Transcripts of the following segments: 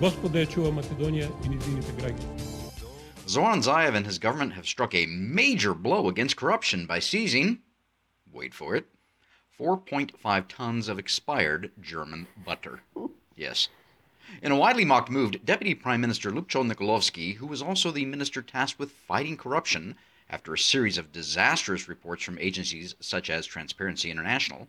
Господа ја чува Македонија и низините граѓани. Zoran Zaev and his government have struck a major blow against corruption by seizing, wait for it, 4.5 tons of expired German butter. Yes. In a widely mocked move, Deputy Prime Minister Lupcho Nikolovsky, who was also the minister tasked with fighting corruption after a series of disastrous reports from agencies such as Transparency International,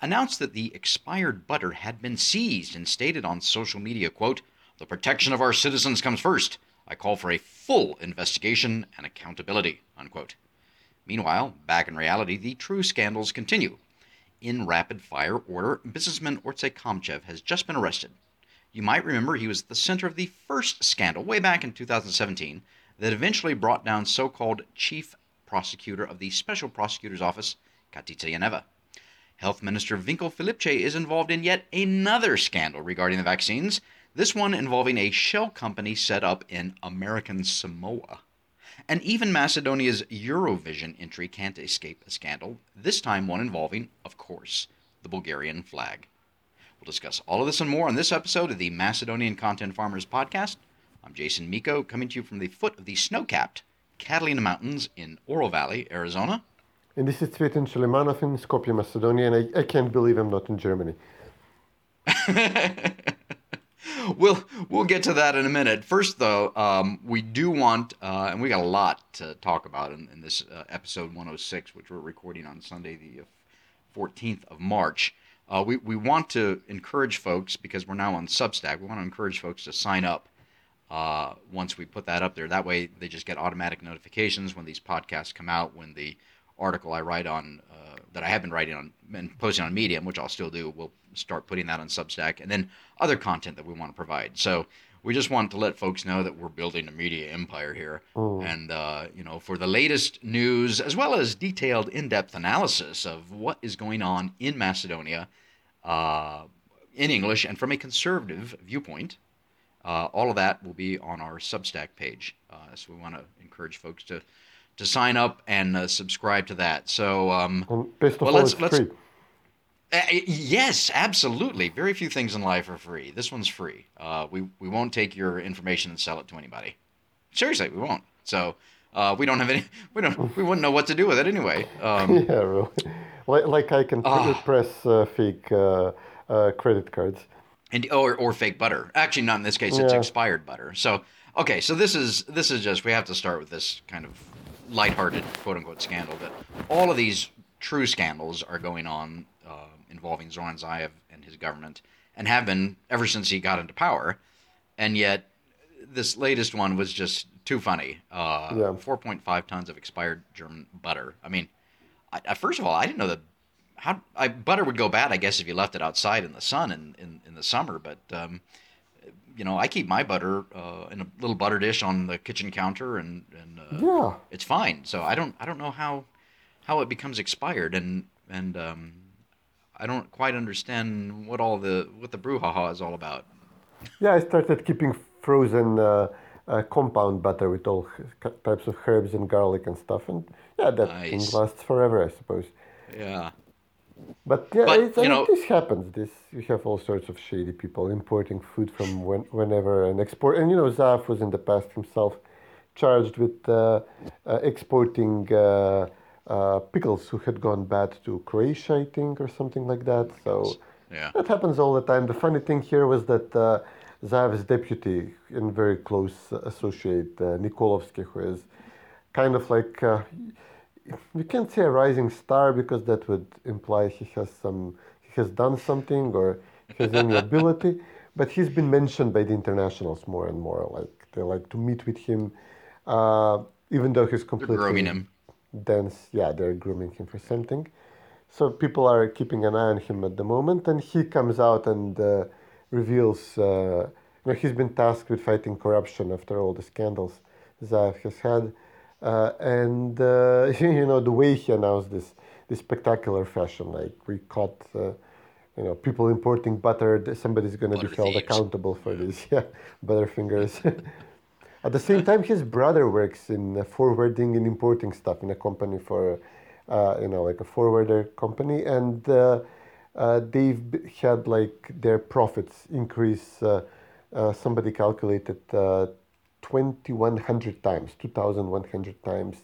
announced that the expired butter had been seized and stated on social media, quote, "The protection of our citizens comes first. I call for a full investigation and accountability. Unquote. Meanwhile, back in reality, the true scandals continue. In rapid fire order, businessman Orce Kamchev has just been arrested. You might remember he was at the center of the first scandal way back in 2017 that eventually brought down so called chief prosecutor of the Special Prosecutor's Office, Katica Yaneva. Health Minister Venko Filipche is involved in yet another scandal regarding the vaccines this one involving a shell company set up in American Samoa. And even Macedonia's Eurovision entry can't escape a scandal, this time one involving, of course, the Bulgarian flag. We'll discuss all of this and more on this episode of the Macedonian Content Farmers Podcast. I'm Jason Miko, coming to you from the foot of the snow capped Catalina Mountains in Oro Valley, Arizona. And this is Cvetin Shalimanov in Skopje, Macedonia, and I, I can't believe I'm not in Germany. we'll we'll get to that in a minute. First, though, um, we do want, uh, and we got a lot to talk about in, in this uh, episode 106, which we're recording on Sunday, the 14th of March. Uh, we we want to encourage folks because we're now on Substack. We want to encourage folks to sign up uh, once we put that up there. That way, they just get automatic notifications when these podcasts come out. When the article I write on uh, that I have been writing on and posting on Medium, which I'll still do, We'll start putting that on Substack, and then other content that we want to provide. So we just want to let folks know that we're building a media empire here, Oh. and uh, you know, for the latest news as well as detailed, in-depth analysis of what is going on in Macedonia, uh, in English and from a conservative viewpoint. Uh, all of that will be on our Substack page. Uh, so we want to encourage folks to to sign up and uh, subscribe to that. So um, of well, let's let's. Uh, yes, absolutely. Very few things in life are free. This one's free. Uh, we we won't take your information and sell it to anybody. Seriously, we won't. So uh, we don't have any. We don't. We wouldn't know what to do with it anyway. Um, yeah, really. Like, like I can Ah. press uh, fake uh, uh, credit cards. and or or fake butter. Actually, not in this case. It's Yeah. expired butter. So okay, so this is this is just we have to start with this kind of lighthearted quote unquote scandal. That all of these true scandals are going on uh, involving Zoran Zaev and his government, and have been ever since he got into power. And yet, this latest one was just too funny. Uh, Yeah. 4.5 tons of expired German butter. I mean, I, I, first of all, I didn't know that how I, butter would go bad. I guess if you left it outside in the sun in, in, in the summer, but um, you know, I keep my butter uh, in a little butter dish on the kitchen counter, and and uh, Yeah. it's fine. So I don't I don't know how how it becomes expired, and and um, I don't quite understand what all the what the brouhaha is all about. Yeah, I started keeping frozen uh, uh, compound butter with all types of herbs and garlic and stuff, and yeah, that thing Nice. lasts forever, I suppose. Yeah. But yeah, But, it's, you I mean, know- this happens. This you have all sorts of shady people importing food from when, whenever and export. And you know, Zaev was in the past himself charged with uh, uh, exporting uh, uh, pickles who had gone bad to Croatia, I think, or something like that. So Yeah. that happens all the time. The funny thing here was that uh, Zaev's deputy and very close associate, uh, Nikolovsky, who is kind of like, you can't say a rising star because that would imply he has some, he has done something or has any ability. But he's been mentioned by the internationals more and more. Like they like to meet with him, uh, even though he's completely they're grooming him. dense. Yeah, they're grooming him for something. So people are keeping an eye on him at the moment, and he comes out and uh, reveals. Uh, you know, he's been tasked with fighting corruption after all the scandals Zaev has had, and uh, you know the way he announced this, this spectacular fashion, like we caught. Uh, you know, people importing butter, somebody's going to be held thieves. accountable for this. Yeah, butterfingers. At the same time, his brother works in uh, forwarding and importing stuff in a company for, uh, you know, like a forwarder company, and uh, uh, they've had like their profits increase. Uh, uh, somebody calculated uh, 2,100 times, 2,100 times,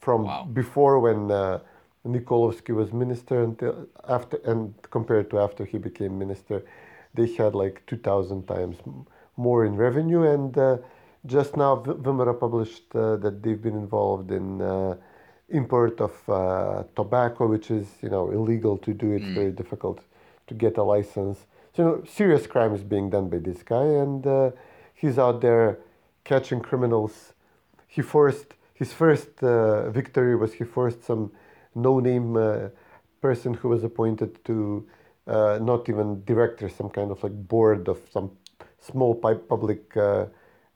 from Wow. before when uh, Nikolovsky was minister until after, and compared to after he became minister, they had like 2,000 times more in revenue. And uh, just now, VMRO published uh, that they've been involved in uh, import of uh, tobacco, which is you know illegal to do. It's very difficult to get a license. So you know, serious crime is being done by this guy, and uh, he's out there catching criminals. He forced his first uh, victory was he forced some no-name uh, person who was appointed to uh, not even director, some kind of like board of some small public uh,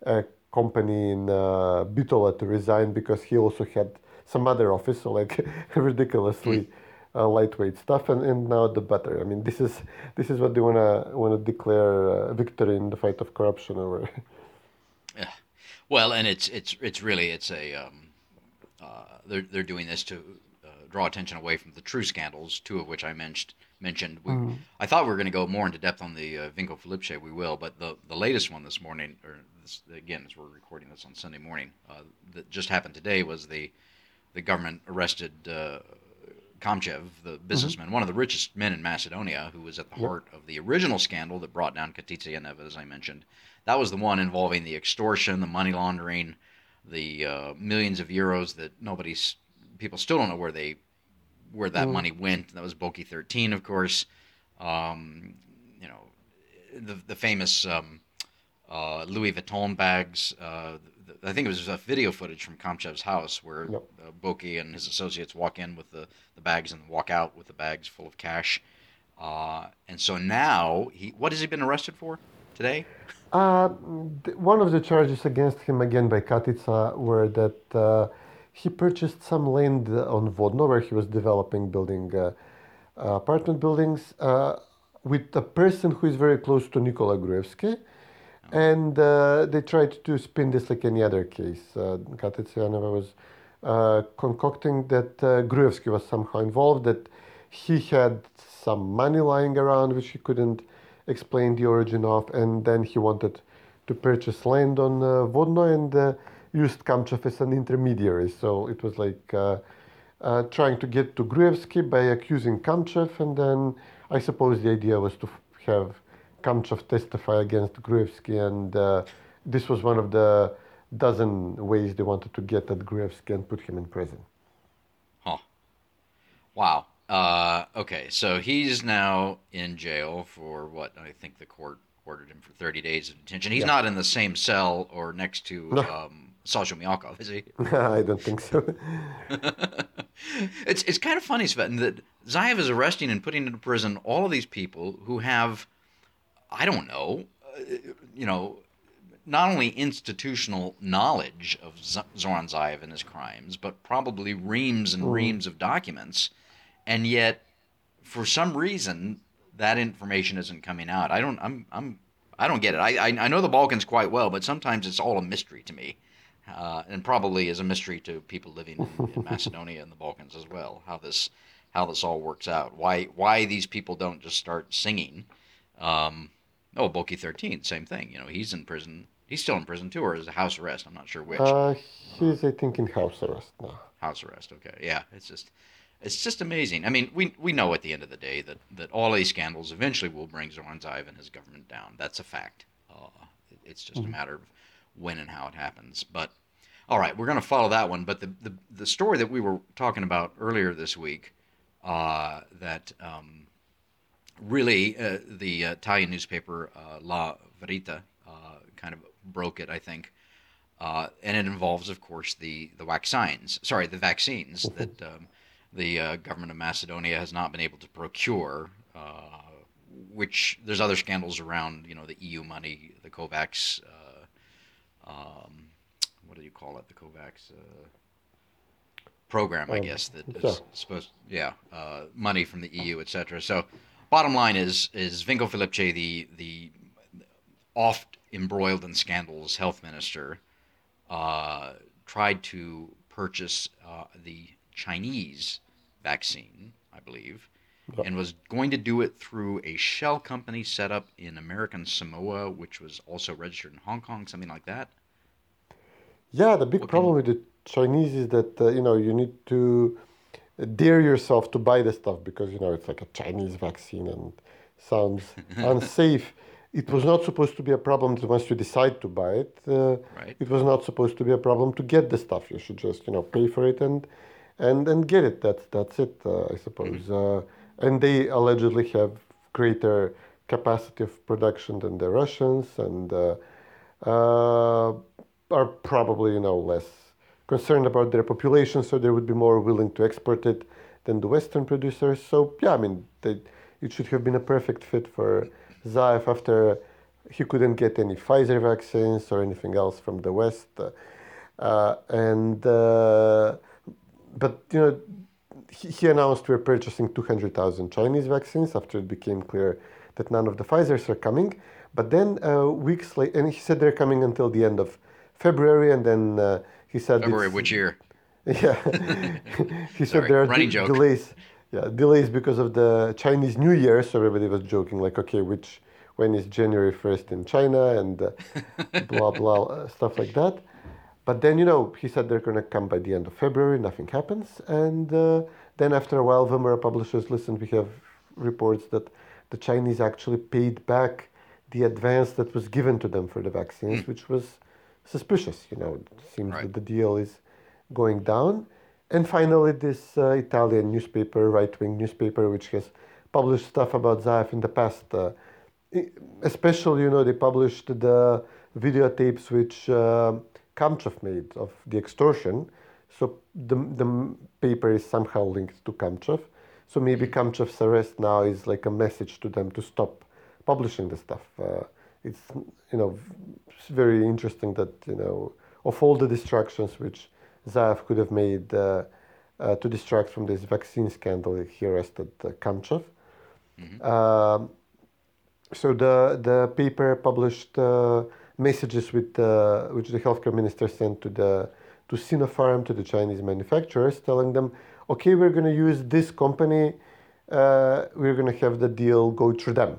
uh, company in uh, Bitola to resign because he also had some other office, so like ridiculously uh, lightweight stuff, and, and now the better I mean, this is this is what they wanna wanna declare uh, victory in the fight of corruption over. Well, and it's it's it's really it's a um, uh, they're they're doing this to uh, draw attention away from the true scandals, two of which I mentioned mentioned. We, I thought we were going to go more into depth on the uh, Venko Filipche. We will, but the the latest one this morning, or this, again, as we're recording this on Sunday morning, uh, that just happened today was the the government arrested. Kamchev, the businessman, one of the richest men in Macedonia, who was at the heart of the original scandal that brought down Katica Yaneva, as I mentioned. That was the one involving the extortion, the money laundering, the uh, millions of euros that nobody's people still don't know where they where that money went. That was Boki 13, of course. Um, you know, the the famous um, uh, Louis Vuitton bags. Uh, I think it was a video footage from Kamchev's house where Yep. uh, Boki and his associates walk in with the, the bags and walk out with the bags full of cash. Uh, and so now he what has he been arrested for today? Uh, th- one of the charges against him again by Katica were that uh, he purchased some land on Vodno where he was developing building uh, uh, apartment buildings uh, with a person who is very close to Nikola Gruevsky. And uh, they tried to spin this like any other case. Uh, was uh, concocting that uh, Gruevsky was somehow involved, that he had some money lying around which he couldn't explain the origin of, and then he wanted to purchase land on uh, Vodno and uh, used Kamchev as an intermediary. So it was like uh, uh, trying to get to Gruevsky by accusing Kamchev, and then I suppose the idea was to have Kamchev testify against Gruevsky, and uh, this was one of the dozen ways they wanted to get at Gruevsky and put him in prison. Huh. Wow. Uh, okay, so he's now in jail for what I think the court ordered him for 30 days of detention. He's not in the same cell or next to um, Sasha Mijalkov, is he? I don't think so. it's it's kind of funny, Sven, that Zaev is arresting and putting into prison all of these people who have, I don't know, uh, you know, not only institutional knowledge of Z- Zoran Zaev and his crimes, but probably reams and reams of documents, and yet, for some reason, that information isn't coming out. I don't. I'm. I'm. I don't get it. I, I, I know the Balkans quite well, but sometimes it's all a mystery to me, uh, and probably is a mystery to people living in, in Macedonia and the Balkans as well. How this how this all works out. Why why these people don't just start singing. Um, oh, Boki thirteen, same thing. You know, he's in prison. He's still in prison too, or is it house arrest? I'm not sure which. uh, he's, I think, in house arrest now. house arrest. Okay, yeah, it's just it's just amazing. I mean, we we know at the end of the day that that all these scandals eventually will bring Zoran Zaev and his government down. That's a fact. Uh, it- it's just a matter of when and how it happens. But all right, we're going to follow that one. But the the the story that we were talking about earlier this week, uh, that um, really uh, the Italian newspaper uh, La Verita uh, kind of broke it, I think. Uh, and it involves, of course, the the vaccines. Sorry, the vaccines that um, the uh, government of Macedonia has not been able to procure uh, which there's other scandals around, you know, the EU money, the COVAX, uh, um, what do you call it, the COVAX uh, program, I Um, guess that is yeah. supposed, yeah, uh, money from the EU, etc. So, bottom line is is Venko Filipche, the the oft embroiled in scandals health minister, uh, tried to purchase uh, the Chinese vaccine, I believe, and was going to do it through a shell company set up in American Samoa, which was also registered in Hong Kong, something like that. Yeah, the big What problem with the Chinese is that uh, you know you need to dare yourself to buy the stuff because you know it's like a Chinese vaccine and sounds unsafe. It was not supposed to be a problem that once you decide to buy it. Uh, Right. It was not supposed to be a problem to get the stuff. You should just you know pay for it and and and get it. That's that's it. Uh, I suppose. Uh, and they allegedly have greater capacity of production than the Russians and. Uh, uh, are probably you know less concerned about their population, so they would be more willing to export it than the Western producers. So yeah, I mean, they, it should have been a perfect fit for Zaev after he couldn't get any Pfizer vaccines or anything else from the West, uh, and uh, but you know. He, announced we're purchasing 200,000 Chinese vaccines after it became clear that none of the Pfizer's are coming. But then uh, weeks later, and he said they're coming until the end of February, and then uh, he said February, it's- which year? yeah, he said there are running de- joke. delays. Yeah, delays because of the Chinese New Year. So everybody was joking, like, okay, which when is January first in China and uh, blah blah uh, stuff like that. But then you know he said they're going to come by the end of February. Nothing happens, and uh, then after a while, VMRO publishers listen. We have reports that the Chinese actually paid back the advance that was given to them for the vaccines, which was suspicious. You know, it seems Right. that the deal is going down. And finally, this uh, Italian newspaper, right wing newspaper, which has published stuff about Zaev in the past, uh, especially, you know, they published the videotapes which uh, Kamchev made of the extortion. So the, the paper is somehow linked to Kamchev. So maybe Kamchev's arrest now is like a message to them to stop publishing the stuff. Uh, it's you know it's very interesting that you know of all the distractions which Zaev could have made uh, uh, to distract from this vaccine scandal, he arrested uh, Kamchev. Um, so the the paper published uh, messages with uh, which the healthcare minister sent to the to Sinopharm to the Chinese manufacturers, telling them, okay, we're going to use this company, uh, we're going to have the deal go through them.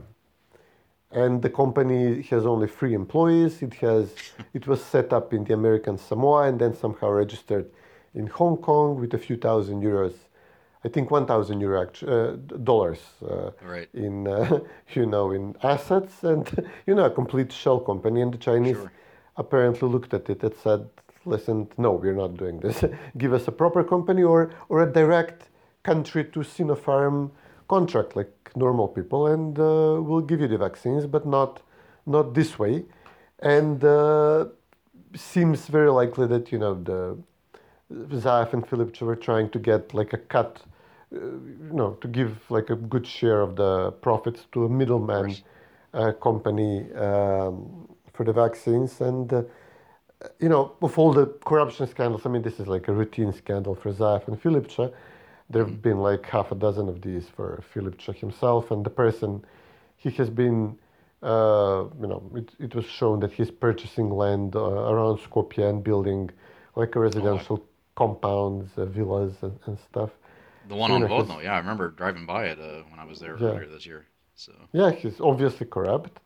And the company has only three employees. It has it was set up in the American Samoa and then somehow registered in Hong Kong with a few thousand euros. I think 1,000 euro uh, dollars uh, Right. in uh, you know in assets and you know a complete shell company. And the Chinese Sure. apparently looked at it and said, "Listen, no, we're not doing this. Give us a proper company or or a direct country to Sinopharm contract like normal people, and uh, we'll give you the vaccines, but not not this way." And uh, seems very likely that you know the Zaev and Philip were trying to get like a cut, uh, you know, to give like a good share of the profits to a middleman uh, company um, for the vaccines. And, uh, you know, of all the corruption scandals, I mean, this is like a routine scandal for Zaev and Filipche. There have been like half a dozen of these for Filipche himself, and the person he has been. Uh, you know, it, it was shown that he's purchasing land uh, around Skopje and building like a residential compounds, uh, villas, and, and stuff. The one on Vodno, yeah, I remember driving by it uh, when I was there Yeah. earlier this year. So Yeah, he's obviously corrupt.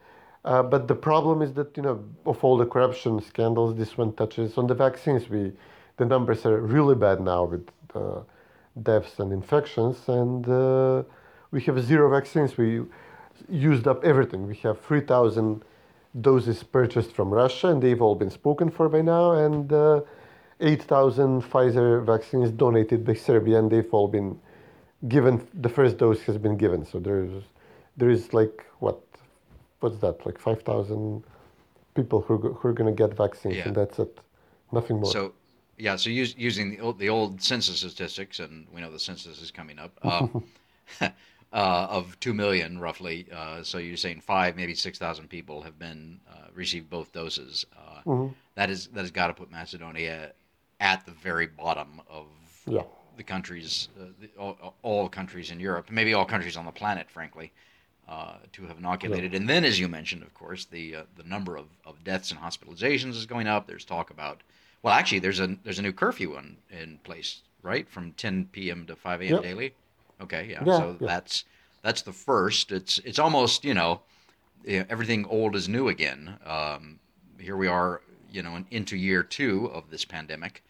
Uh, but the problem is that, you know, of all the corruption scandals, this one touches on the vaccines. We, the numbers are really bad now with uh, deaths and infections, and uh, we have zero vaccines. We used up everything. We have 3,000 doses purchased from Russia, and they've all been spoken for by now, and uh, 8,000 Pfizer vaccines donated by Serbia, and they've all been given. The first dose has been given, so there's there is like what what's that like 5000 people who, who are going to get vaccines Yeah. and that's it nothing more So, yeah, so use, using the old, the old census statistics, and we know the census is coming up. Uh, uh, of two million roughly. Uh, so you're saying five, maybe six thousand people have been uh, received both doses. Uh, that is that has got to put Macedonia at the very bottom of Yeah. the countries, uh, the, all, all countries in Europe, maybe all countries on the planet, frankly, uh, to have inoculated. And then, as you mentioned, of course, the uh, the number of, of deaths and hospitalizations is going up. There's talk about, well, actually, there's a there's a new curfew in, in place, right, from 10 p.m. to 5 a.m. Yep. daily. Okay, yeah. Yeah, so yeah. that's that's the first. It's it's almost you know, everything old is new again. Um, here we are, you know, into year two of this pandemic,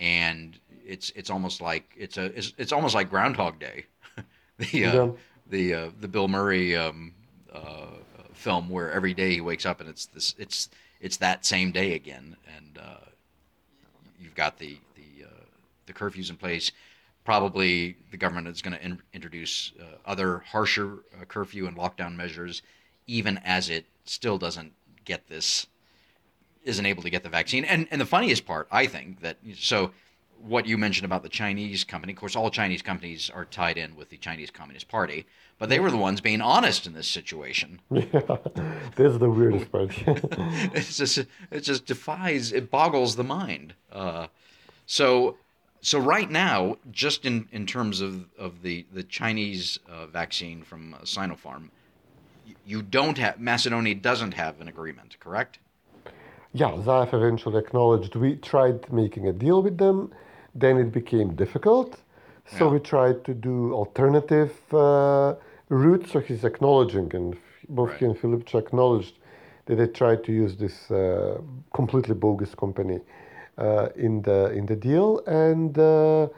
and it's it's almost like it's a it's, it's almost like Groundhog Day, the uh, Yeah. the uh, the Bill Murray um, uh, film where every day he wakes up and it's this it's it's that same day again, and uh, you've got the the uh, the curfews in place. Probably the government is going to in- introduce uh, other harsher uh, curfew and lockdown measures, even as it still doesn't get this isn't able to get the vaccine. And and the funniest part, I think, that so what you mentioned about the Chinese company, of course, all Chinese companies are tied in with the Chinese Communist Party, but they were the ones being honest in this situation. Yeah, is the weirdest part. it's just it just defies it boggles the mind. Uh, so so right now, just in, in terms of, of the the Chinese uh, vaccine from uh, Sinopharm, you don't have Macedonia doesn't have an agreement, correct? yeah, Zaev eventually acknowledged we tried making a deal with them, then it became difficult. So Yeah. we tried to do alternative uh, routes. So he's acknowledging, and both he Right. and Filipche acknowledged that they tried to use this uh, completely bogus company uh, in the in the deal, and uh,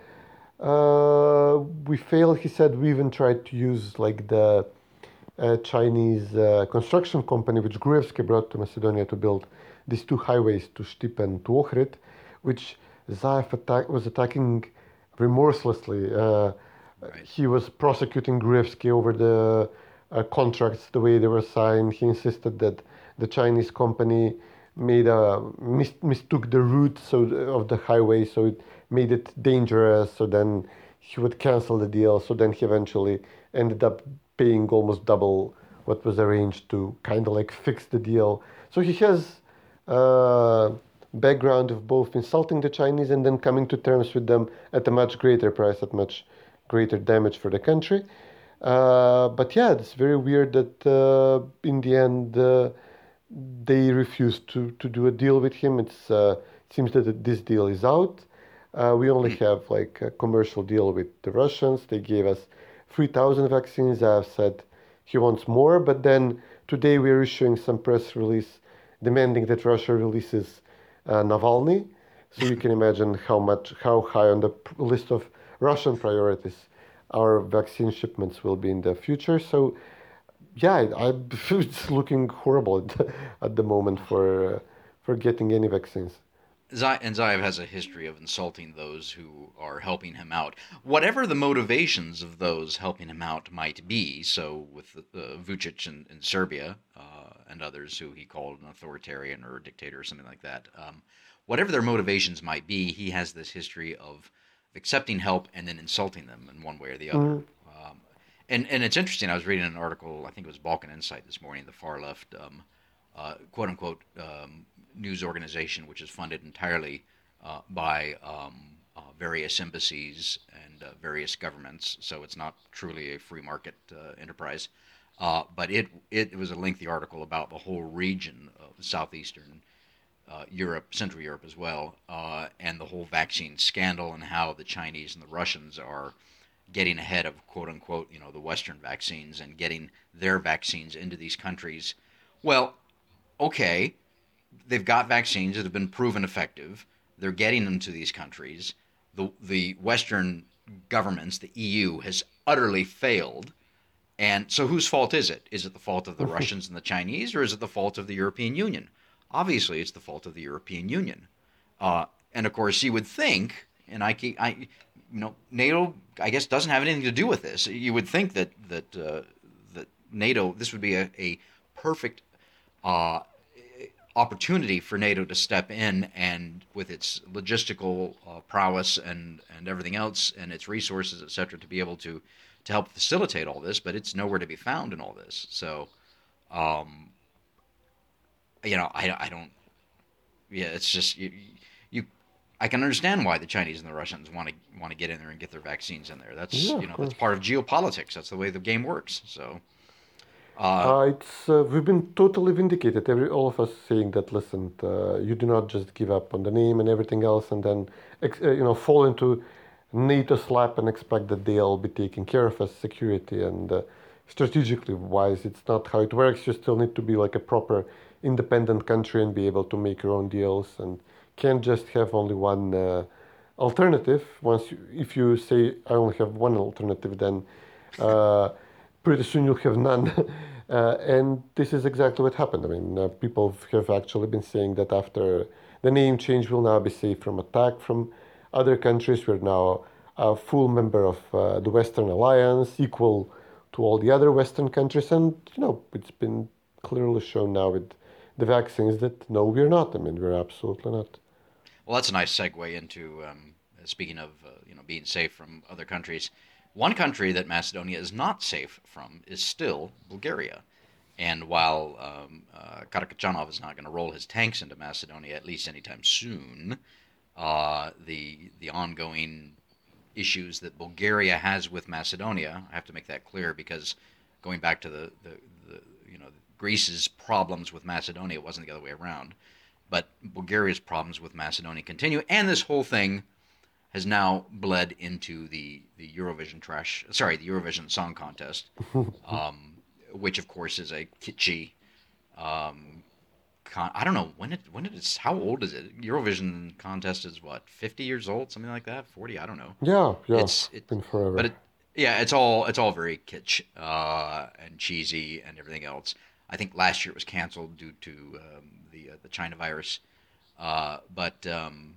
uh, we failed. He said we even tried to use like the uh, Chinese uh, construction company, which Gruevski brought to Macedonia to build these two highways to Stip and to Ohrid, which Zaev attack, was attacking remorselessly. Uh, He was prosecuting Gruevski over the uh, contracts, the way they were signed. He insisted that the Chinese company made a mis- mistook the route so of the highway, so it made it dangerous. So then he would cancel the deal. So then he eventually ended up paying almost double what was arranged to kind of like fix the deal. So he has uh, background of both insulting the Chinese and then coming to terms with them at a much greater price, at much greater damage for the country. Uh, but yeah, it's very weird that uh, in the end uh, they refused to, to do a deal with him. It's uh, it seems that this deal is out. Uh, we only have like a commercial deal with the Russians. They gave us 3,000 vaccines. I've said he wants more, but then today we're issuing some press release demanding that Russia releases Navalny. So you can imagine how much, how high on the list of Russian priorities our vaccine shipments will be in the future. So yeah, I, it's looking horrible at the, moment for uh, for getting any vaccines. And Zaev has a history of insulting those who are helping him out, whatever the motivations of those helping him out might be. So, with uh, Vucic in, in Serbia uh, and others who he called an authoritarian or a dictator or something like that, um, whatever their motivations might be, he has this history of accepting help and then insulting them in one way or the other. Um, and and it's interesting. I was reading an article. I think it was Balkan Insight this morning. The far left, um, uh, quote unquote, um, news organization, which is funded entirely uh, by um, uh, various embassies and uh, various governments. So it's not truly a free market uh, enterprise. Uh, but it, it was a lengthy article about the whole region of southeastern uh, Europe, Central Europe as well, uh, and the whole vaccine scandal and how the Chinese and the Russians are getting ahead of quote unquote, you know, the Western vaccines and getting their vaccines into these countries. Well, okay, they've got vaccines that have been proven effective. They're getting them to these countries. The the Western governments, the EU, has utterly failed. And so, whose fault is it? Is it the fault of the Russians and the Chinese, or is it the fault of the European Union? Obviously, it's the fault of the European Union. Uh, and of course, you would think, and I, keep, I, you know, NATO, I guess, doesn't have anything to do with this. You would think that that uh, that NATO, this would be a, a perfect uh, opportunity for NATO to step in and, with its logistical uh, prowess and and everything else, and its resources, et cetera, to be able to to help facilitate all this, but it's nowhere to be found in all this. So, um, you know, I, I don't. Yeah, it's just you, you. I can understand why the Chinese and the Russians want to want to get in there and get their vaccines in there. That's Yeah, you know that's part of geopolitics. That's the way the game works. So, Uh, it's uh, we've been totally vindicated. Every all of us saying that. Listen, uh, you do not just give up on the name and everything else, and then ex- uh, you know fall into NATO slap and expect that they'll be taking care of us security and uh, strategically wise. It's not how it works. You still need to be like a proper independent country and be able to make your own deals and can't just have only one uh, alternative. Once you, if you say I only have one alternative, then uh, pretty soon you'll have none. uh, and this is exactly what happened. I mean, uh, people have actually been saying that after the name change, we'll now be safe from attack from other countries. We're now a full member of uh, the Western Alliance, equal to all the other Western countries. And, you know, it's been clearly shown now with the vaccines that no, we're not. I mean, we're absolutely not. well, that's a nice segue into um, speaking of uh, you know being safe from other countries. One country that Macedonia is not safe from is still Bulgaria. And while um, uh, Karakachanov is not going to roll his tanks into Macedonia at least anytime soon, uh, the the ongoing issues that Bulgaria has with Macedonia, I have to make that clear because going back to the, the, the you know Greece's problems with Macedonia it wasn't the other way around, but Bulgaria's problems with Macedonia continue, and this whole thing has now bled into the the Eurovision trash. Sorry, the Eurovision Song Contest, um, which of course is a kitschy. Um, con- I don't know when it when it is. How old is it? Eurovision contest is what fifty years old, something like that. Forty, I don't know. Yeah, yeah, It's- it's it- been forever. But it, yeah, it's all it's all very kitsch uh, and cheesy and everything else. I think last year it was canceled due to um, the uh, the China virus, uh, but um,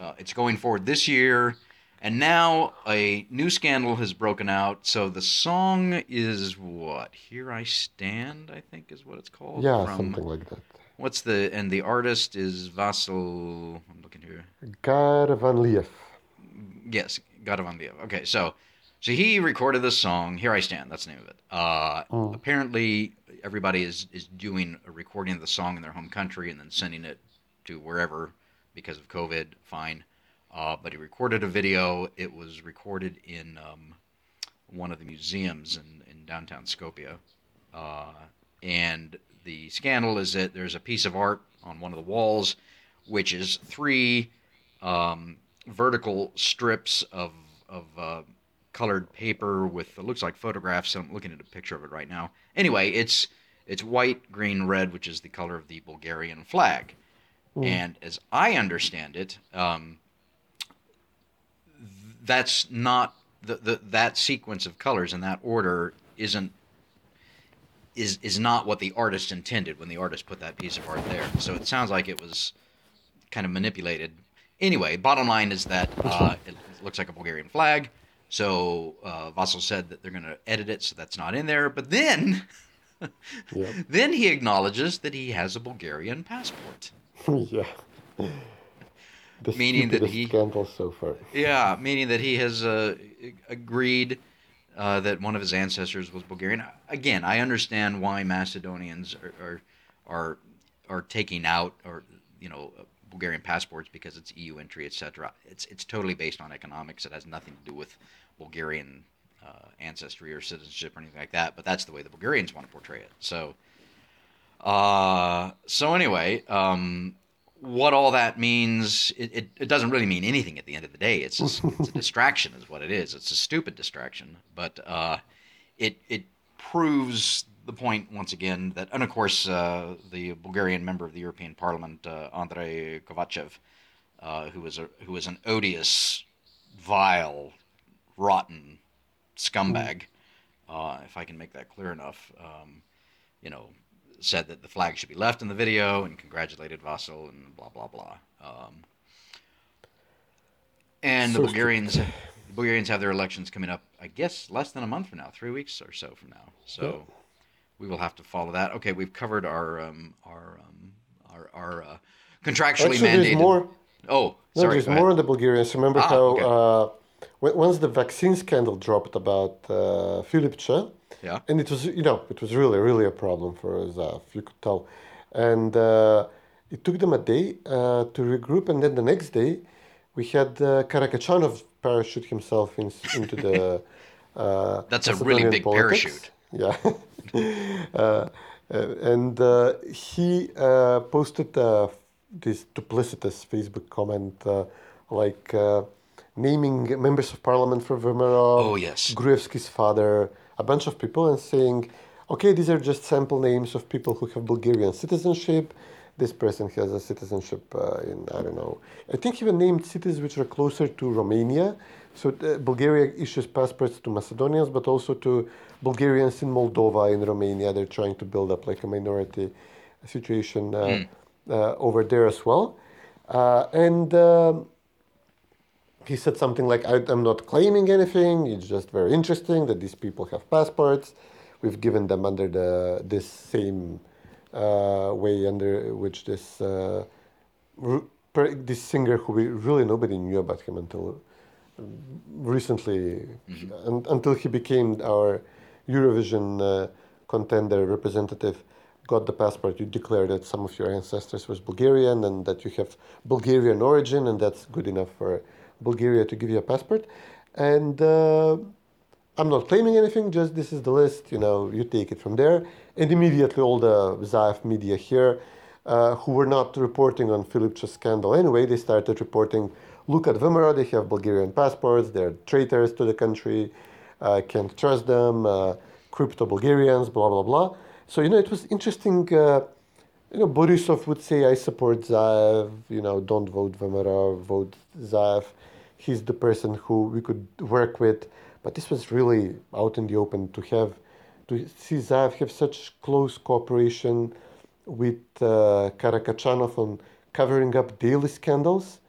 uh, it's going forward this year. And now a new scandal has broken out. So the song is what? Here I Stand, I think is what it's called. yeah, from- something like that. What's the and the artist is Vasil. I'm looking here. Garvanliev. Yes, Anviev. Okay, so so he recorded this song. Here I stand. That's the name of it. Uh, Apparently, everybody is is doing a recording of the song in their home country and then sending it to wherever because of COVID. Fine, uh, but he recorded a video. It was recorded in um, one of the museums in in downtown Skopje, uh, and the scandal is that there's a piece of art on one of the walls, which is three um, vertical strips of of uh, colored paper with it looks like photographs. I'm looking at a picture of it right now. Anyway, it's it's white, green, red, which is the color of the Bulgarian flag. And as I understand it, um, that's not the, the that sequence of colors in that order isn't is is not what the artist intended when the artist put that piece of art there. So it sounds like it was kind of manipulated. Anyway, bottom line is that uh, it looks like a Bulgarian flag. So uh, Vasil said that they're going to edit it so that's not in there. But then, Yep. then he acknowledges that he has a Bulgarian passport. yeah. The Meaning that he- scandal so far. Yeah, meaning that he has uh, agreed uh, that one of his ancestors was Bulgarian. Again, I understand why Macedonians are are are, are taking out or you know Bulgarian passports because it's EU entry, etc. It's it's totally based on economics. It has nothing to do with Bulgarian uh, ancestry or citizenship or anything like that. But that's the way the Bulgarians want to portray it. So, uh, so anyway, um, what all that means, it, it, it doesn't really mean anything at the end of the day. It's just, it's a distraction, is what it is. It's a stupid distraction, but uh, it it proves the point once again that, and of course, uh, the Bulgarian member of the European Parliament, uh, Andrei Kovachev, uh, was a who is an odious, vile, rotten scumbag, uh, if I can make that clear enough. Um, you know, said that the flag should be left in the video and congratulated Vasil and blah blah blah. Um, and the So Bulgarians, the Bulgarians have their elections coming up. I guess less than a month from now, three weeks or so from now. So we will have to follow that. Okay, we've covered our um, our um, our, our uh, contractually Actually, mandated. there's more. Oh, No, sorry. there's go ahead. more on the Bulgarians. Remember Ah, how okay. uh, once the vaccine scandal dropped about uh, Filipče, Yeah. and it was you know it was really really a problem for Zaev, you could tell, and uh, it took them a day uh, to regroup, and then the next day we had uh, Karakachanov parachute himself in, into the. Uh, That's a really big politics. Yeah. uh, uh, and uh, he uh, posted uh, this duplicitous Facebook comment uh, like uh, naming members of parliament for Vermerov, Oh, yes. Gruevski's father, a bunch of people, and saying, okay, these are just sample names of people who have Bulgarian citizenship. This person has a citizenship uh, in, I don't know, I think he even named cities which are closer to Romania. So uh, Bulgaria issues passports to Macedonians, but also to Bulgarians in Moldova, in Romania. They're trying to build up like a minority situation uh, uh, over there as well. Uh, and um he said something like, I, I'm not claiming anything. It's just very interesting that these people have passports. We've given them under the this same uh, way under which this uh, this singer who we really nobody knew about him until recently, un- until he became our Eurovision uh, contender representative. Got the passport, you declare that some of your ancestors was Bulgarian and that you have Bulgarian origin, and that's good enough for Bulgaria to give you a passport. And uh, I'm not claiming anything, just this is the list, you know, you take it from there. And immediately all the Zaev media here, uh, who were not reporting on Filipč's scandal anyway, they started reporting, look at VMRO, they have Bulgarian passports, they're traitors to the country, uh, can't trust them, uh, crypto Bulgarians, blah, blah, blah. So, you know, it was interesting. Uh, you know, Borisov would say, I support Zaev, you know, don't vote VMRO, vote Zaev. He's the person who we could work with. But this was really out in the open to have, to see Zaev have such close cooperation with uh, Karakachanov on covering up daily scandals.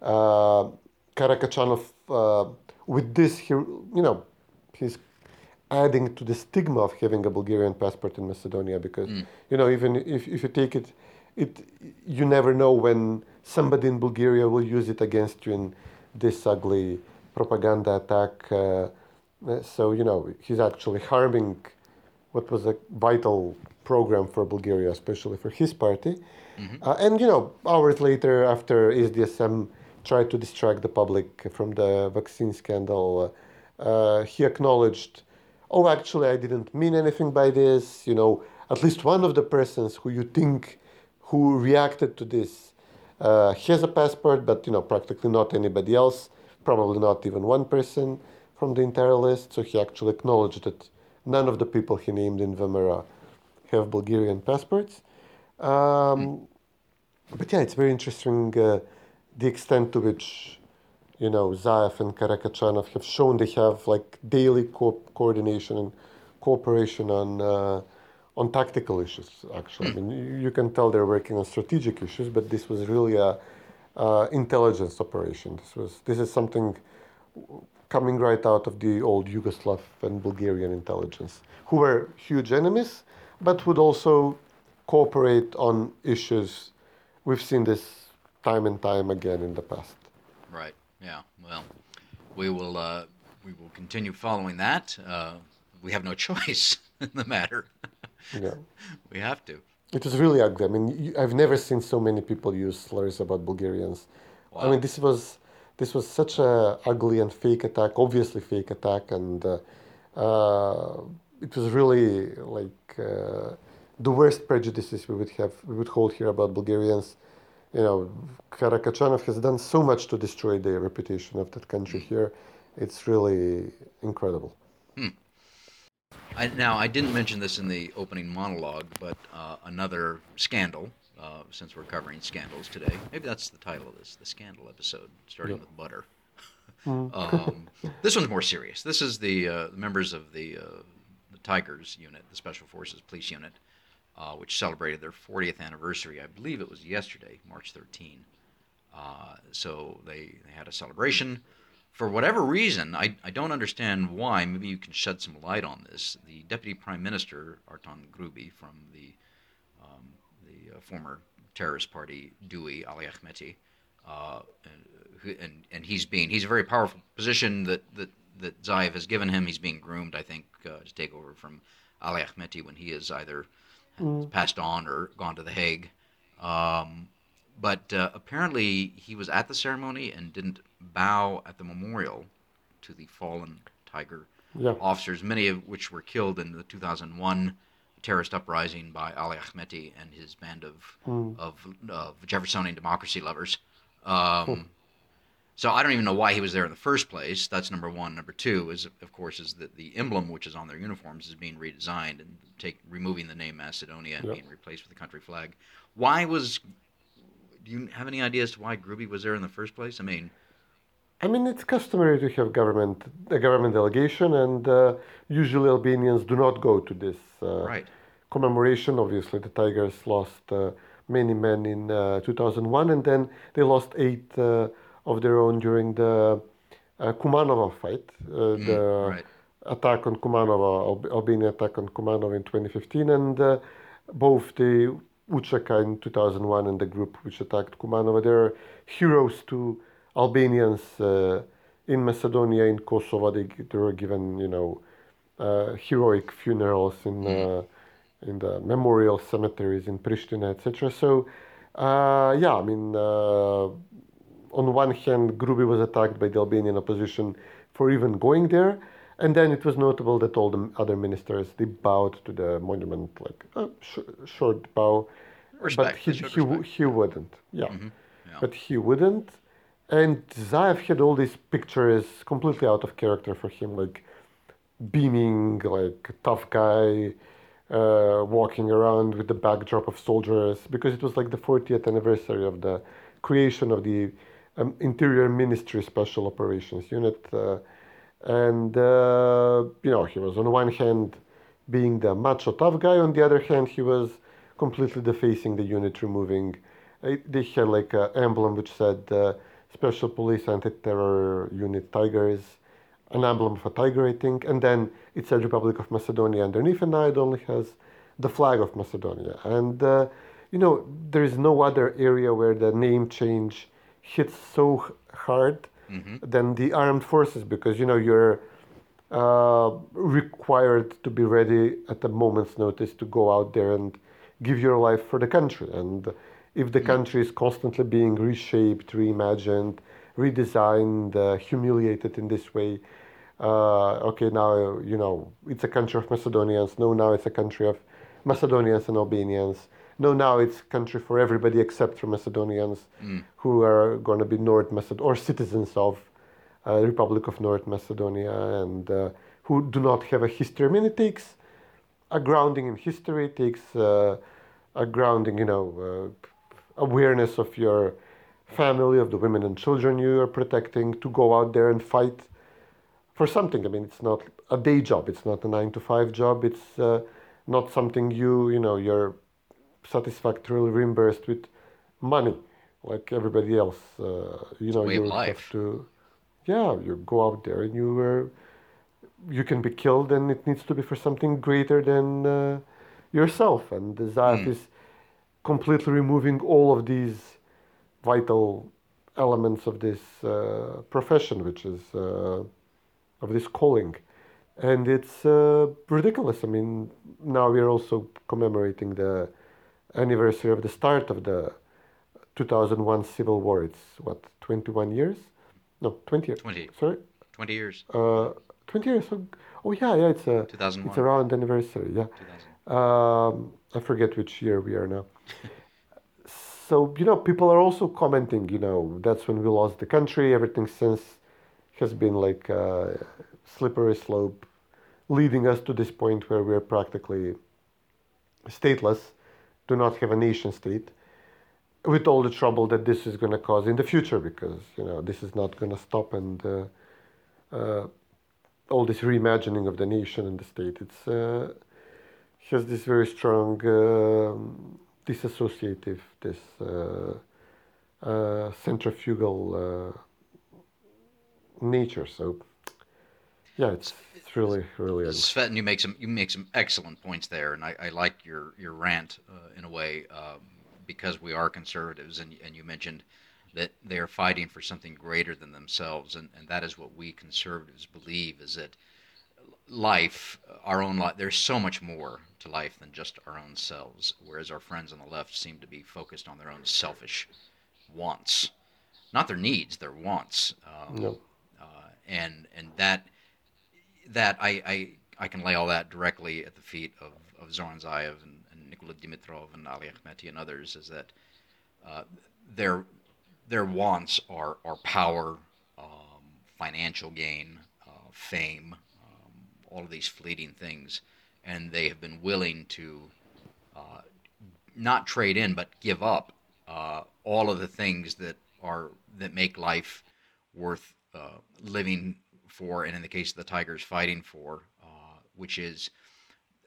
Uh, Karakachanov, uh, with this, he, you know, he's adding to the stigma of having a Bulgarian passport in Macedonia because you know even if, if you take it, it you never know when somebody in Bulgaria will use it against you in this ugly propaganda attack. Uh, uh, so you know he's actually harming what was a vital program for Bulgaria, especially for his party. Uh, and you know hours later, after SDSM tried to distract the public from the vaccine scandal, uh, uh, he acknowledged oh, actually, I didn't mean anything by this. You know, at least one of the persons who you think who reacted to this uh, has a passport, but you know, practically not anybody else. Probably not even one person from the entire list. So he actually acknowledged that none of the people he named in VMRO have Bulgarian passports. Um, but yeah, it's very interesting uh, the extent to which you know, Zaev and Karakachanov have shown they have like daily co- coordination and cooperation on uh, on tactical issues. Actually, I mean, you, you can tell they're working on strategic issues, but this was really a uh, intelligence operation. This was this is something coming right out of the old Yugoslav and Bulgarian intelligence, who were huge enemies, but would also cooperate on issues. We've seen this time and time again in the past. Right. Yeah. Well, we will uh, we will continue following that. Uh, we have no choice in the matter. Yeah. we have to. It was really ugly. I mean, I've never seen so many people use slurs about Bulgarians. Wow. I mean, this was this was such a ugly and fake attack, obviously fake attack, and uh, uh, it was really like uh, the worst prejudices we would have we would hold here about Bulgarians. You know, Karakachanov has done so much to destroy the reputation of that country here. It's really incredible. I, now, I didn't mention this in the opening monologue, but uh, another scandal. Uh, since we're covering scandals today, maybe that's the title of this, the scandal episode, starting with butter. um, this one's more serious. This is the, uh, members of the, uh, the Tigers unit, the Special Forces Police Unit, uh, which celebrated their 40th anniversary. I believe it was yesterday, March 13. Uh, so they, they had a celebration. For whatever reason, I, I don't understand why. Maybe you can shed some light on this. The Deputy Prime Minister, Artan Grubi, from the, um, the uh, former terrorist party, DUI, Ali Ahmeti, uh, who- and and he's being he's a very powerful position that that that Zaev has given him. He's being groomed, I think, uh, to take over from Ali Ahmeti when he is either passed on or gone to the Hague. Um, but uh, apparently, he was at the ceremony and didn't bow at the memorial to the fallen Tiger Yeah. officers, many of which were killed in the 2001 terrorist uprising by Ali Ahmeti and his band of of, of Jeffersonian democracy lovers. Um, So I don't even know why he was there in the first place. That's number one. Number two is, of course, is that the emblem which is on their uniforms is being redesigned and take removing the name Macedonia and Yep. being replaced with the country flag. Why was? Do you have any idea as to why Grubi was there in the first place? I mean, I mean, it's customary to have government a government delegation, and uh, usually Albanians do not go to this uh, right? commemoration. Obviously, the Tigers lost uh, many men in uh, 2001, and then they lost eight uh, of their own during the uh, Kumanovo fight, uh, the right. attack on Kumanovo, Al- Albania attack on Kumanovo in 2015, and uh, both the Ucheka in 2001 and the group which attacked Kumanovo, they're heroes to Albanians uh, in Macedonia, in Kosovo. They, they were given, you know, uh, heroic funerals in uh, in the memorial cemeteries in Pristina, etc. So, uh, yeah, I mean, uh, on one hand, Grubi was attacked by the Albanian opposition for even going there, and then it was notable that all the other ministers they bowed to the monument like a sh- short bow, Respect, but he he, respect. he wouldn't. Yeah. yeah. but he wouldn't. And Zaev had all these pictures completely out of character for him, like beaming, like tough guy, uh, walking around with the backdrop of soldiers, because it was like the 40th anniversary of the creation of the um, Interior Ministry Special Operations Unit. Uh, and, uh, you know, he was on one hand being the macho tough guy, on the other hand, he was completely defacing the unit, removing. Uh, they had like an emblem which said uh, Special Police Anti-Terror Unit Tigers, an emblem a tiger, I think, and then it said Republic of Macedonia underneath, and now it only has the flag of Macedonia. And uh, you know, there is no other area where the name change hits so h- hard than the armed forces, because you know you're uh, required to be ready at a moment's notice to go out there and give your life for the country. And if the country is constantly being reshaped, reimagined, redesigned, uh, humiliated in this way, uh, okay, now you know it's a country of Macedonians. No, now it's a country of Macedonians and Albanians. No, now it's a country for everybody except for Macedonians who are going to be North Maced or citizens of uh, Republic of North Macedonia and uh, who do not have a history. I mean, it takes a grounding in history, it takes uh, a grounding, you know, uh, awareness of your family, of the women and children you are protecting to go out there and fight for something. I mean, it's not a day job, it's not a nine to five job, it's uh, not something you, you know, you're satisfactorily reimbursed with money like everybody else. Uh, you know, you life. have to, yeah, you go out there and you are, you can be killed, and it needs to be for something greater than uh, yourself. And the Zaev is completely removing all of these vital elements of this uh, profession, which is uh, of this calling. And it's uh, ridiculous. I mean, now we're also commemorating the anniversary of the start of the 2001 Civil War. It's what, 21 years? No, 20 years. 20. Sorry? 20 years. Uh, 20 years. Oh, oh yeah, yeah, it's a, 2001. it's around anniversary, yeah. 2000. Um, I forget which year we are now. so, you know, people are also commenting, you know, that's when we lost the country. Everything since has been like a slippery slope, leading us to this point where we're practically stateless, do not have a nation state, with all the trouble that this is going to cause in the future because, you know, this is not going to stop and uh, uh, all this reimagining of the nation and the state, it's. Uh, has this very strong um disassociative, this uh, uh, centrifugal uh, nature. So, yeah, it's, it's really, really ugly. Cvetin, you make some you make some excellent points there, and I, I like your your rant uh, in a way uh, because we are conservatives, and and you mentioned that they are fighting for something greater than themselves, and, and that is what we conservatives believe is that life, our own life, there's so much more to life than just our own selves, whereas our friends on the left seem to be focused on their own selfish wants, not their needs, their wants. Um, No. uh, and and that that I, I I can lay all that directly at the feet of, of Zoran Zaev and, and Nikola Dimitrov and Ali Ahmeti and others is that uh, their their wants are are power, um, financial gain, uh, fame, um, all of these fleeting things, and they have been willing to uh, not trade in but give up uh, all of the things that are that make life worth uh, living for, and in the case of the Tigers, fighting for, uh, which is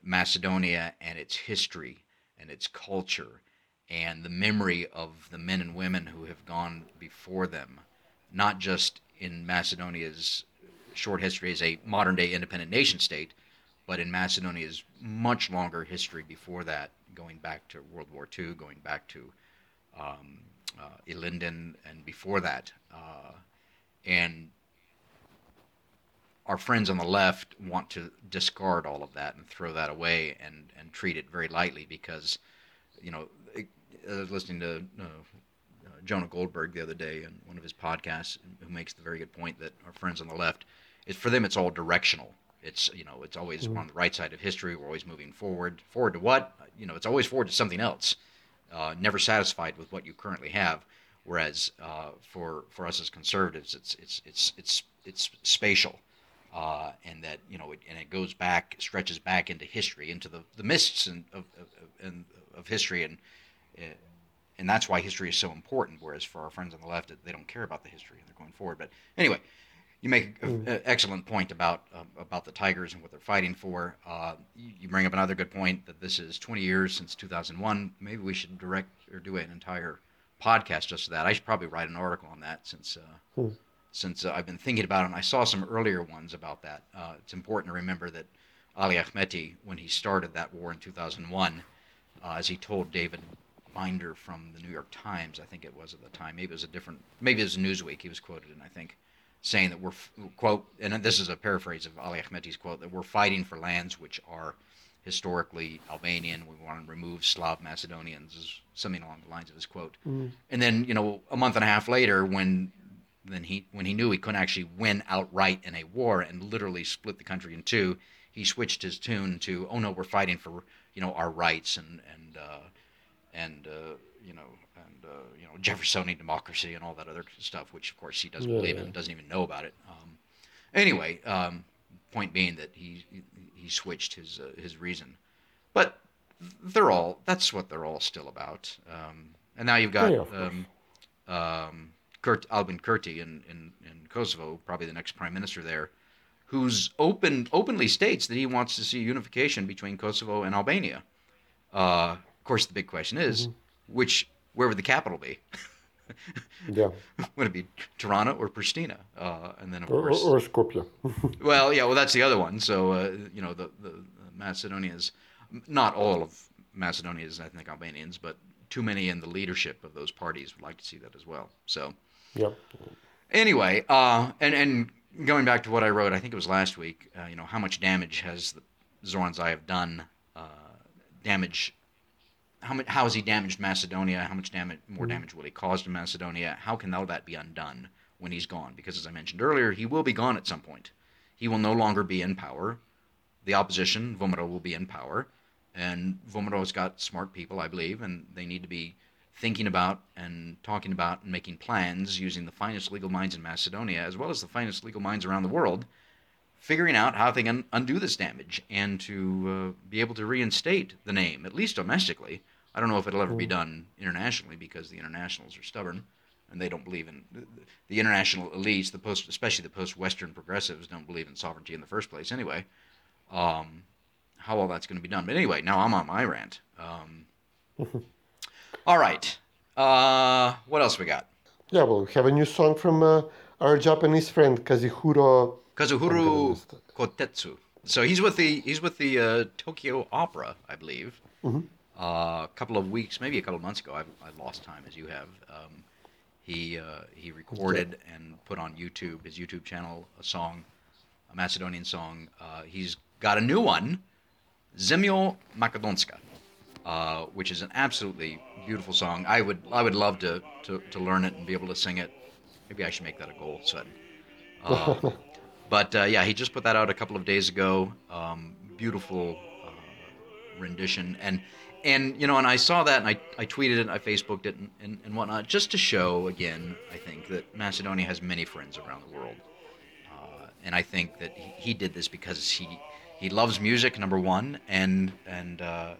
Macedonia and its history and its culture and the memory of the men and women who have gone before them, not just in Macedonia's short history as a modern day independent nation state, but in Macedonia's much longer history before that, going back to World War II, going back to um, uh, Ilinden, and before that. Uh, and our friends on the left want to discard all of that and throw that away and, and treat it very lightly because, you know, I was listening to uh, uh, Jonah Goldberg the other day in one of his podcasts, who makes the very good point that our friends on the left, is for them it's all directional. It's you know it's always on the right side of history. We're always moving forward. Forward to what? You know, it's always forward to something else. Uh, never satisfied with what you currently have. Whereas uh, for for us as conservatives, it's it's it's it's it's spatial, uh, and that you know it, and it goes back, stretches back into history, into the the mists and of of, of, history, and uh, and that's why history is so important. Whereas for our friends on the left, they don't care about the history and they're going forward. But anyway, you make an excellent point about uh, about the Tigers and what they're fighting for. Uh, you, bring up another good point that this is 20 years since 2001. Maybe we should direct or do an entire podcast just to that. I should probably write an article on that since uh, since uh, I've been thinking about it. And I saw some earlier ones about that. Uh, it's important to remember that Ali Ahmeti, when he started that war in 2001, uh, as he told David Binder from the New York Times, I think it was at the time. Maybe it was a different. Maybe it was Newsweek. He was quoted in, I think, saying that we're quote, and this is a paraphrase of Ali Ahmeti's quote that we're fighting for lands which are historically Albanian. We want to remove Slav Macedonians, is something along the lines of his quote. And then you know, a month and a half later, when then he when he knew he couldn't actually win outright in a war and literally split the country in two, he switched his tune to, "Oh no, we're fighting for you know our rights and and uh, and uh, you know and uh, you know Jeffersonian democracy and all that other stuff, which of course he doesn't believe in, and doesn't even know about it. Um, anyway, um, point being that he he switched his uh, his reason, but they're all that's what they're all still about. Um, and now you've got Yeah, Kurt Albin Kurti in, in, in Kosovo, probably the next prime minister there, who's open openly states that he wants to see unification between Kosovo and Albania. Uh, of course, the big question is, Mm-hmm. which where would the capital be? Yeah. would it be Tirana or Pristina? Uh, and then of Or, or, course, or Skopje. well, yeah, well that's the other one. So uh, you know, the, the, the Macedonians, not all of Macedonia's ethnic Albanians, but too many in the leadership of those parties would like to see that as well. So yeah. anyway, uh, and and going back to what I wrote, I think it was last week. Uh, you know, how much damage has the Zoran have done? Uh, damage. How much? How has he damaged Macedonia? How much damage? More damage will he cause to Macedonia? How can all that be undone when he's gone? Because as I mentioned earlier, he will be gone at some point. He will no longer be in power. The opposition, VMRO, will be in power, and VMRO's got smart people, I believe, and they need to be thinking about and talking about and making plans using the finest legal minds in Macedonia as well as the finest legal minds around the world, figuring out how they can undo this damage and to uh, be able to reinstate the name, at least domestically. I don't know if it'll ever be done internationally because the internationals are stubborn and they don't believe in the international elites, the post, especially the post-Western progressives, don't believe in sovereignty in the first place. Anyway, um, how all that's going to be done. But anyway, now I'm on my rant. Um, all right. Uh, what else we got? Yeah, well, we have a new song from uh, our Japanese friend Kazuhiro. Kazuhiro Kotetsu. So he's with the he's with the uh, Tokyo Opera, I believe. Uh, a couple of weeks, maybe a couple of months ago. I've, I lost time as you have. Um, he uh, he recorded and put on YouTube his YouTube channel a song, a Macedonian song. Uh, he's got a new one, Zemjo Makedonska, uh, which is an absolutely beautiful song. I would I would love to, to, to learn it and be able to sing it. Maybe I should make that a goal, Cvetin. Uh, but uh, yeah, he just put that out a couple of days ago. Um, beautiful uh, rendition, and and you know, and I saw that, and I, I tweeted it, I Facebooked it, and, and, and whatnot, just to show again, I think that Macedonia has many friends around the world, uh, and I think that he, he did this because he he loves music, number one, and and uh,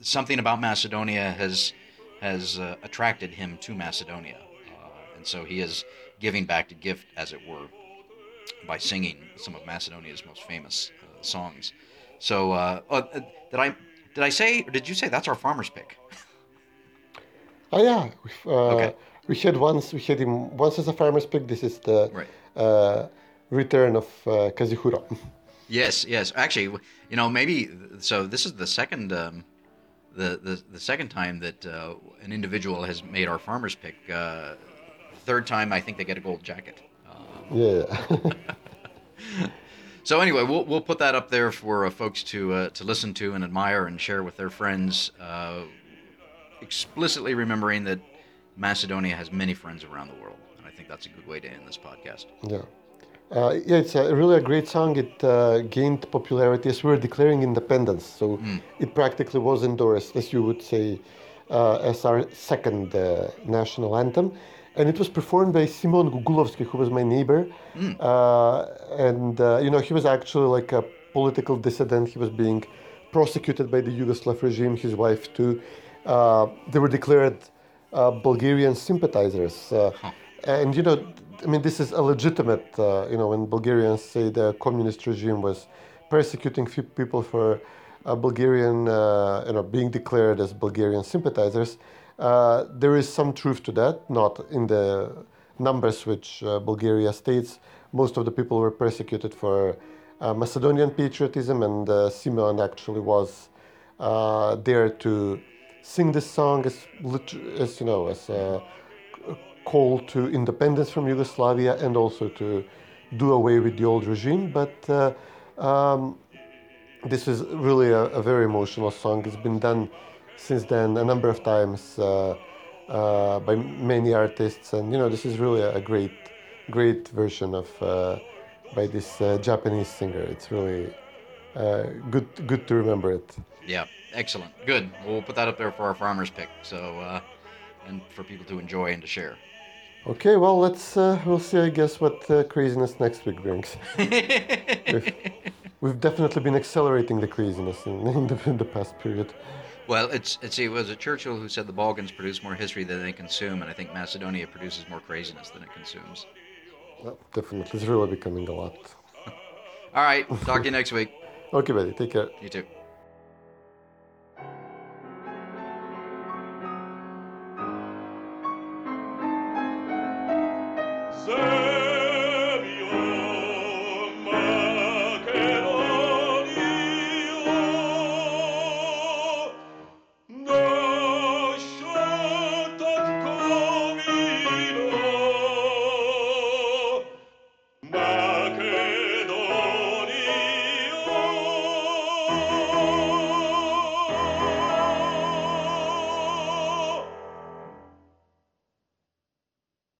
something about Macedonia has has uh, attracted him to Macedonia, uh, and so he is giving back to gift, as it were, by singing some of Macedonia's most famous uh, songs. So, uh, uh, did I did I say or did you say that's our farmer's pick? Oh yeah, uh, Okay. we had once we had him once as a farmer's pick. This is the Right. uh, return of uh, Kazuhiro. Yes, yes. Actually, you know, maybe so. This is the second, um, the, the the second time that uh, an individual has made our farmers pick. Uh, third time, I think they get a gold jacket. Yeah. so anyway, we'll we'll put that up there for uh, folks to uh, to listen to and admire and share with their friends. Uh, explicitly remembering that Macedonia has many friends around the world, and I think that's a good way to end this podcast. Yeah. Uh, yeah, it's a, really a great song. It uh, gained popularity as we were declaring independence. So it practically was endorsed, as you would say, uh, as our second uh, national anthem. And it was performed by Simon Gugulovsky, who was my neighbor. Uh, and, uh, you know, he was actually like a political dissident. He was being prosecuted by the Yugoslav regime, his wife too. Uh, they were declared uh, Bulgarian sympathizers. Uh, And, you know, I mean, this is a legitimate, uh, you know, when Bulgarians say the communist regime was persecuting few people for uh, Bulgarian, uh, you know, being declared as Bulgarian sympathizers, uh, there is some truth to that, not in the numbers which uh, Bulgaria states. Most of the people were persecuted for uh, Macedonian patriotism, and uh, Simeon actually was there to sing this song as, as you know, as a call to independence from Yugoslavia and also to do away with the old regime. But uh, um, this is really a, a very emotional song. It's been done since then a number of times uh, uh, by many artists, and you know this is really a great, great version of by this uh, Japanese singer. It's really uh, good, good to remember it. Yeah, excellent, good. We'll put that up there for our farmers pick. So, uh, and for people to enjoy and to share. Okay, well let's uh, we'll see. I guess what uh, craziness next week brings. we've, we've definitely been accelerating the craziness in, in, the, in the past period. Well, it's it's it was Churchill who said the Balkans produce more history than they consume, and I think Macedonia produces more craziness than it consumes. Well, definitely, it's really becoming a lot. All right, talk to you next week. Okay, buddy, take care. You too.